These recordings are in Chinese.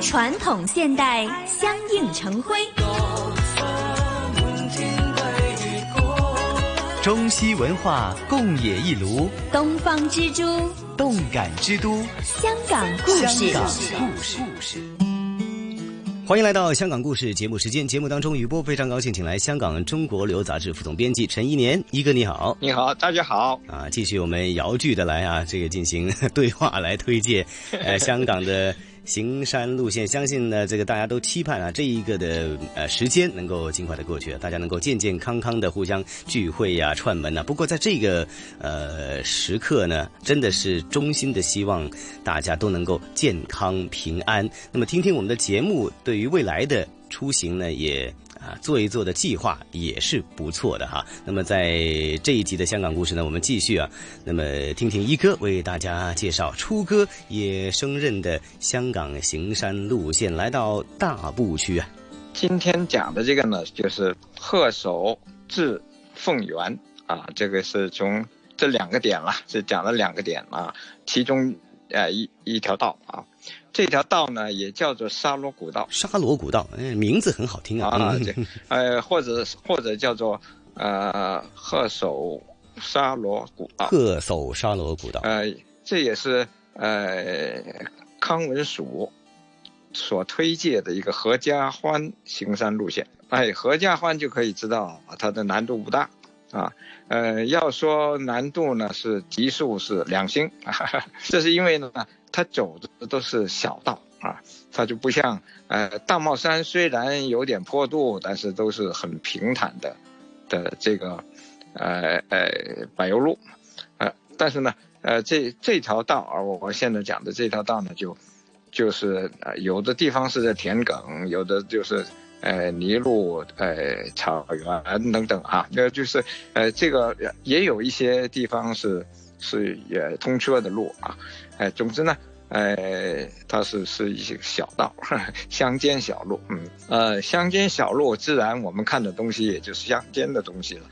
传统现代相映成辉中西文化共冶一炉东方之珠动感之都香港故事故事故事歡迎来到香港故事节目时间。节目当中，雨波非常高兴，请来香港中国旅游杂志副总编辑陈一年，一哥你好，你好，大家好啊！继续我們遙距的来啊，这个进行 对话来推介，呃，香港的行山路线，相信呢，这个大家都期盼啊，这一个的呃时间能够尽快的过去，大家能够健健康康的互相聚会呀、串门呐、不过在这个呃时刻呢，真的是衷心的希望大家都能够健康平安。那么，听听我们的节目，对于未来的出行呢，也啊做一做的计划也是不错的哈。那么在这一集的香港故事呢，我们继续啊，那么听听一哥为大家介绍初哥也升任的香港行山路线，来到大埔区啊。今天讲的这个呢，就是鹤首至凤园啊，这个是从这两个点啦，是讲了两个点啊，其中呃一一条道啊。这条道呢，也叫做沙罗古道。沙罗古道，哎，名字很好听啊。啊，对呃，或者或者叫做呃鹤首沙罗古道。鹤首沙罗古道。呃，这也是呃康文署所推介的一个合家欢行山路线。哎，合家欢就可以知道它的难度不大啊。呃，要说难度呢，是级数是两星，这是因为呢。它走的都是小道啊，它就不像呃大帽山，虽然有点坡度，但是都是很平坦的的这个呃呃柏油路，呃，但是呢呃这这条道啊，我我现在讲的这条道呢，就就是呃有的地方是在田埂，有的就是呃泥路，呃草原等等啊，那就是呃这个也有一些地方是是也通车的路啊。哎，总之呢，哎，它是是一些小道，乡间小路，嗯，呃，乡间小路，自然我们看的东西也就是乡间的东西了，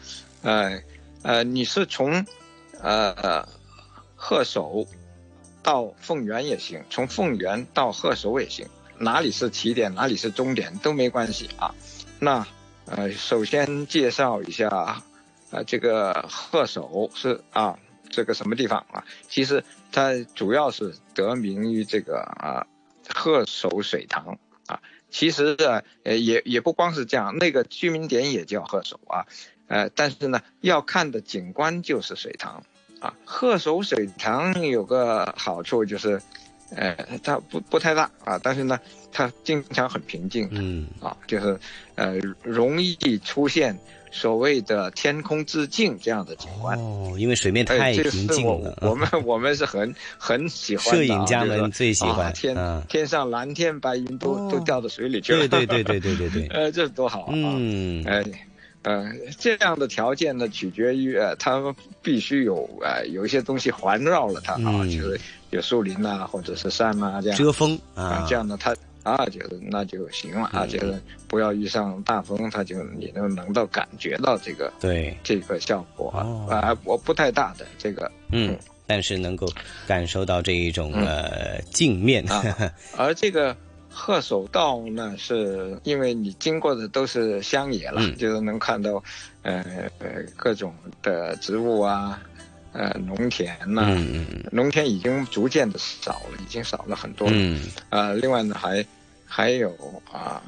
呃，呃，你是从，呃，鹤首到鳳園也行，從鳳園到鹤首也行，哪里是起点，哪里是终点都没关系啊。那，呃，首先介绍一下，呃，这个鹤首是啊。这个什么地方啊？其实它主要是得名于这个啊鹤首水塘啊。其實呃也也不光是这样，那个居民点也叫鹤首啊。呃，但是呢，要看的景观就是水塘啊。鹤首水塘有个好处就是，呃，它不不太大啊，但是呢，它经常很平静。嗯。啊，就是呃容易出现。所谓的天空之镜这样的景观哦，因为水面太平静了。哎、我我們我们是很很喜欢的，攝影家们最喜歡、就是啊、天天上蓝天白云都、哦、都掉到水里去了。对对对对对对对，呃，这多好啊！嗯，哎，呃，這樣的条件呢，取决于呃，它必须有呃有一些东西环绕了它、嗯、啊，就是有树林啊，或者是山啊这样。遮风啊，啊，這樣呢它。啊，就是那就行了啊，就是不要遇上大风，它就你能能够感觉到这个对。这个效果啊，我不太大的这个嗯，但是能够感受到这一种呃镜面啊。而這個鶴首道呢，是因为你经过的都是乡野了，就是能看到呃各种的植物啊。呃，农田呐、啊，嗯嗯，農田已经逐渐的少了，已经少了很多了。嗯，呃，另外呢，还还有啊，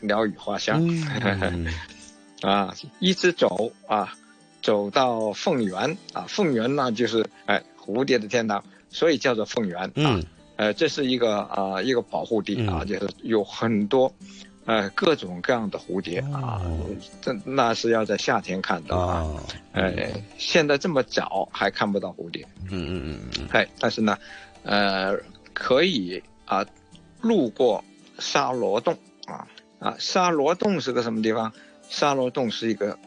鸟语花香，嗯、啊，一直走啊，走到凤园啊，凤园呢就是哎蝴蝶的天堂，所以叫做凤园啊。嗯，呃，这是一个啊一个保护地啊，就是有很多。呃，各种各样的蝴蝶啊，这那是要在夏天看到啊。哎，现在这么早还看不到蝴蝶。嗯嗯嗯嗯。哎，但是呢，呃，可以啊，路过沙罗洞啊啊，沙罗洞是个什么地方？沙罗洞是一个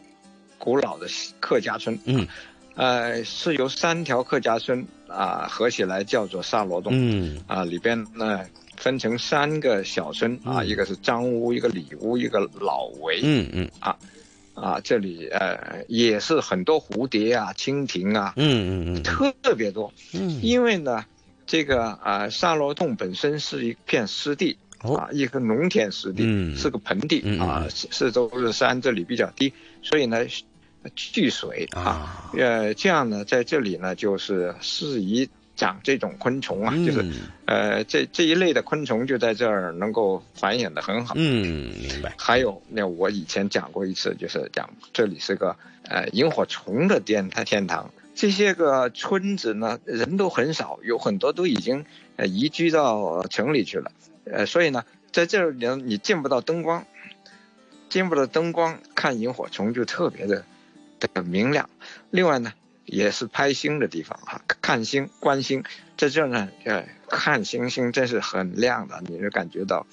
古老的客家村。嗯。呃，是由三条客家村啊合起来叫做沙罗洞。嗯。啊，里边呢。分成三个小村啊，一个是张屋，一个李屋，一个老围。嗯嗯。啊，啊，这里呃也是很多蝴蝶啊、蜻蜓啊，嗯嗯嗯特别多。嗯，因为呢，这个啊沙罗洞本身是一片湿地。哦啊，一个农田湿地，嗯是个盆地啊，四四周是山，这里比较低，所以呢聚水啊，啊，呃，这样呢，在这里呢就是适宜长这种昆虫啊，就是嗯呃这这一类的昆虫就在这儿能够繁衍的很好。嗯，明白。还有，那我以前讲过一次，就是讲这里是个呃萤火虫的天天堂。这些个村子呢，人都很少，有很多都已经呃移居到城里去了。呃，所以呢，在这里呢，你见不到灯光，见不到灯光，看萤火虫就特别的很明亮。另外呢，也是拍星的地方啊，看星、观星，在这儿呢，呃，看星星真是很亮的，你就感觉到，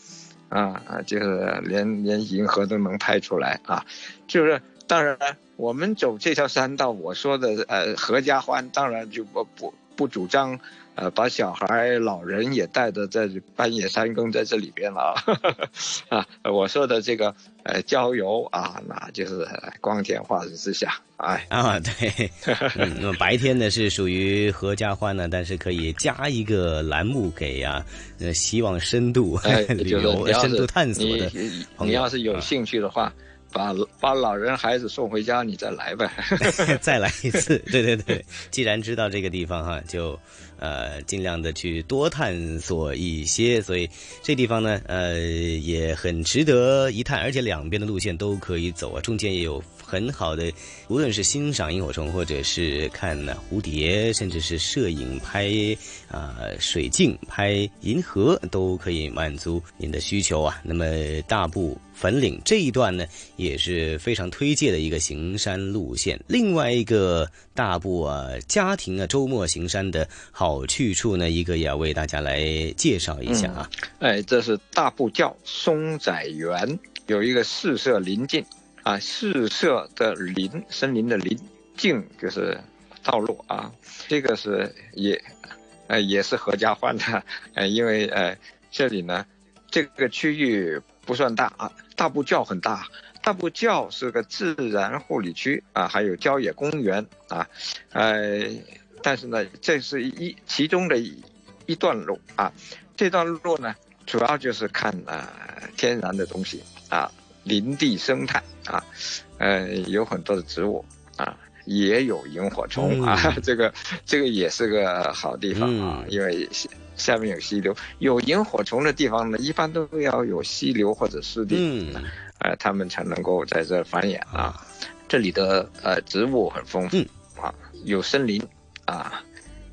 啊啊，就是连连银河都能拍出来啊，就是当然我们走这条山道，我说的呃合家欢，当然就不不不主张。呃，把小孩、老人也带着在半夜三更在这里边了啊！啊，我说的这个呃郊游啊，那就是光天化日之下，哎啊，对，嗯，那么白天呢是属于合家欢呢，但是可以加一个栏目给啊，呃，希望深度、哎，旅 就是游、深度探索的你你要是有兴趣的话，把把老人孩子送回家，你再来呗。再来一次，对对对，既然知道这个地方哈，就呃尽量的去多探索一些，所以这地方呢，呃也很值得一探，而且两边的路线都可以走啊，中间也有很好的，无论是欣赏萤火虫，或者是看呢蝴蝶，甚至是摄影拍啊、水镜、拍银河，都可以满足您的需求啊。那么大埔粉岭这一段呢，也是非常推荐的一个行山路线。另外一个大埔啊家庭啊周末行山的好好去处呢，一个也要为大家来介绍一下啊。哎，这是大步教松仔园有一个四社林径啊，四社的林，森林的林，径就是道路啊，这个是也，呃，也是合家欢的，呃，因为呃这里呢，这个区域不算大啊，大步教很大。大步教是个自然护理区啊，还有郊野公园啊，呃，但是呢，这是一其中的一一段路啊，这段路呢，主要就是看呃天然的东西啊，林地生态啊，呃，有很多的植物啊，也有萤火虫啊，嗯 这个这个也是个好地方啊，嗯。因为下下面有溪流，有萤火虫的地方呢，一般都要有溪流或者湿地，嗯。呃，它们才能够在这繁衍啊。啊，这里的呃植物很丰富、嗯。啊，有森林啊，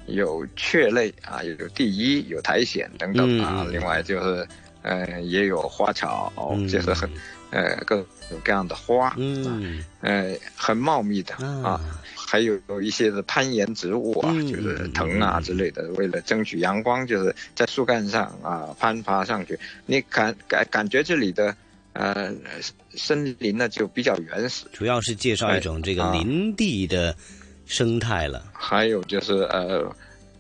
有雀类啊，有地衣，有苔藓等等啊。另外就是呃也有花草，嗯就是很呃各种各样的花，嗯呃很茂密的啊。啊还有有一些的攀岩植物啊，嗯就是藤啊之类的，为了争取阳光，就是在树干上啊攀爬上去。你感感感觉这里的呃森林呢就比较原始，主要是介绍一种这个林地的生态了。还有就是呃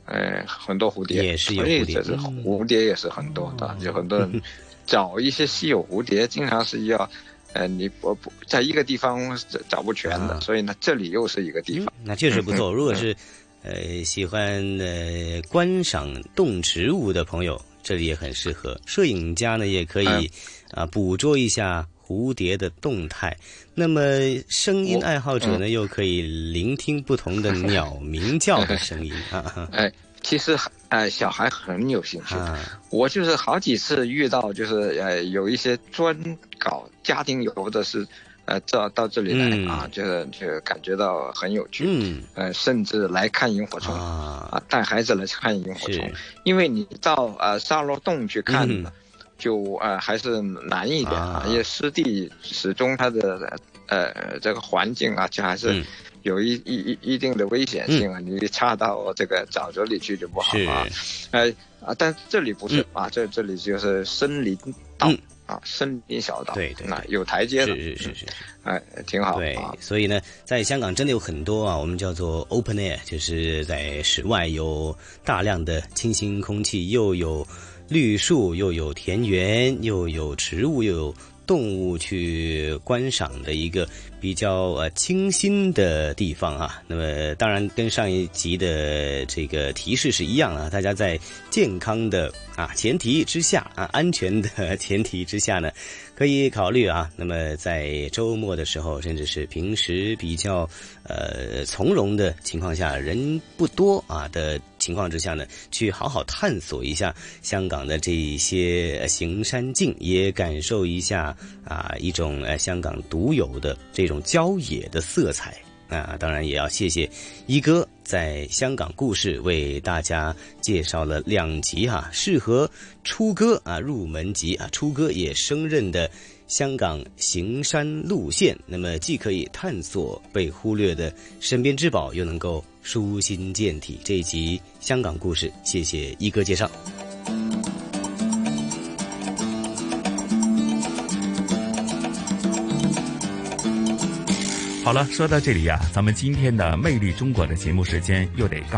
呃很多蝴蝶，也是有蝴蝶蝴蝶也是很多的，有很多人 找一些稀有蝴蝶，经常是要。呃，你不不在一个地方找找不全的，啊所以呢，这里又是一个地方。嗯，那确实不错。嗯如果是呃喜欢呃观赏动植物的朋友，这里也很适合。摄影家呢也可以嗯啊捕捉一下蝴蝶的动态。那么声音爱好者嗯。呢，又可以聆听不同的鸟鸣叫的声音 啊哎，其实呃小孩很有兴趣，啊。我就是好几次遇到，就是呃有一些专搞家庭游的是，呃到到这里来、嗯。啊，就是就感觉到很有趣，嗯。呃甚至来看萤火虫。啊。啊，带孩子来看萤火虫，因为你到呃沙罗洞去看嗯。呢，就呃还是难一点啊，啊因为湿地始终它的呃这个环境啊，就还是嗯有一、一一一定的危险性啊，你插到这个沼泽里去就不好是啊。呃啊，但这里不是、啊，这这里就是森林道、嗯啊，森林小道，对对那有台阶的，是是是是。哎，挺好对啊。，所以呢，在香港真的有很多啊，我们叫做 open air，就是在室外有大量的清新空气，又有绿树，又有田园，又有植物，又有动物去观赏的一个比较呃清新的地方啊。那么当然跟上一集的这个提示是一样啊，大家在健康的啊前提之下啊，安全的前提之下呢。可以考虑啊，那么在周末的时候，甚至是平时比较呃从容的情况下，人不多啊的情况之下呢，去好好探索一下香港的这一些行山径，也感受一下啊一种呃香港独有的这种郊野的色彩。啊，当然也要谢谢一哥在香港故事为大家介绍了两集哈，适合初哥啊入门级啊，初哥也升任的香港行山路线，那么既可以探索被忽略的身边之宝，又能够舒心健体。这一集香港故事，谢谢一哥介绍。好了，说到这里呀，咱们今天的《魅力中国》的节目时间又得告。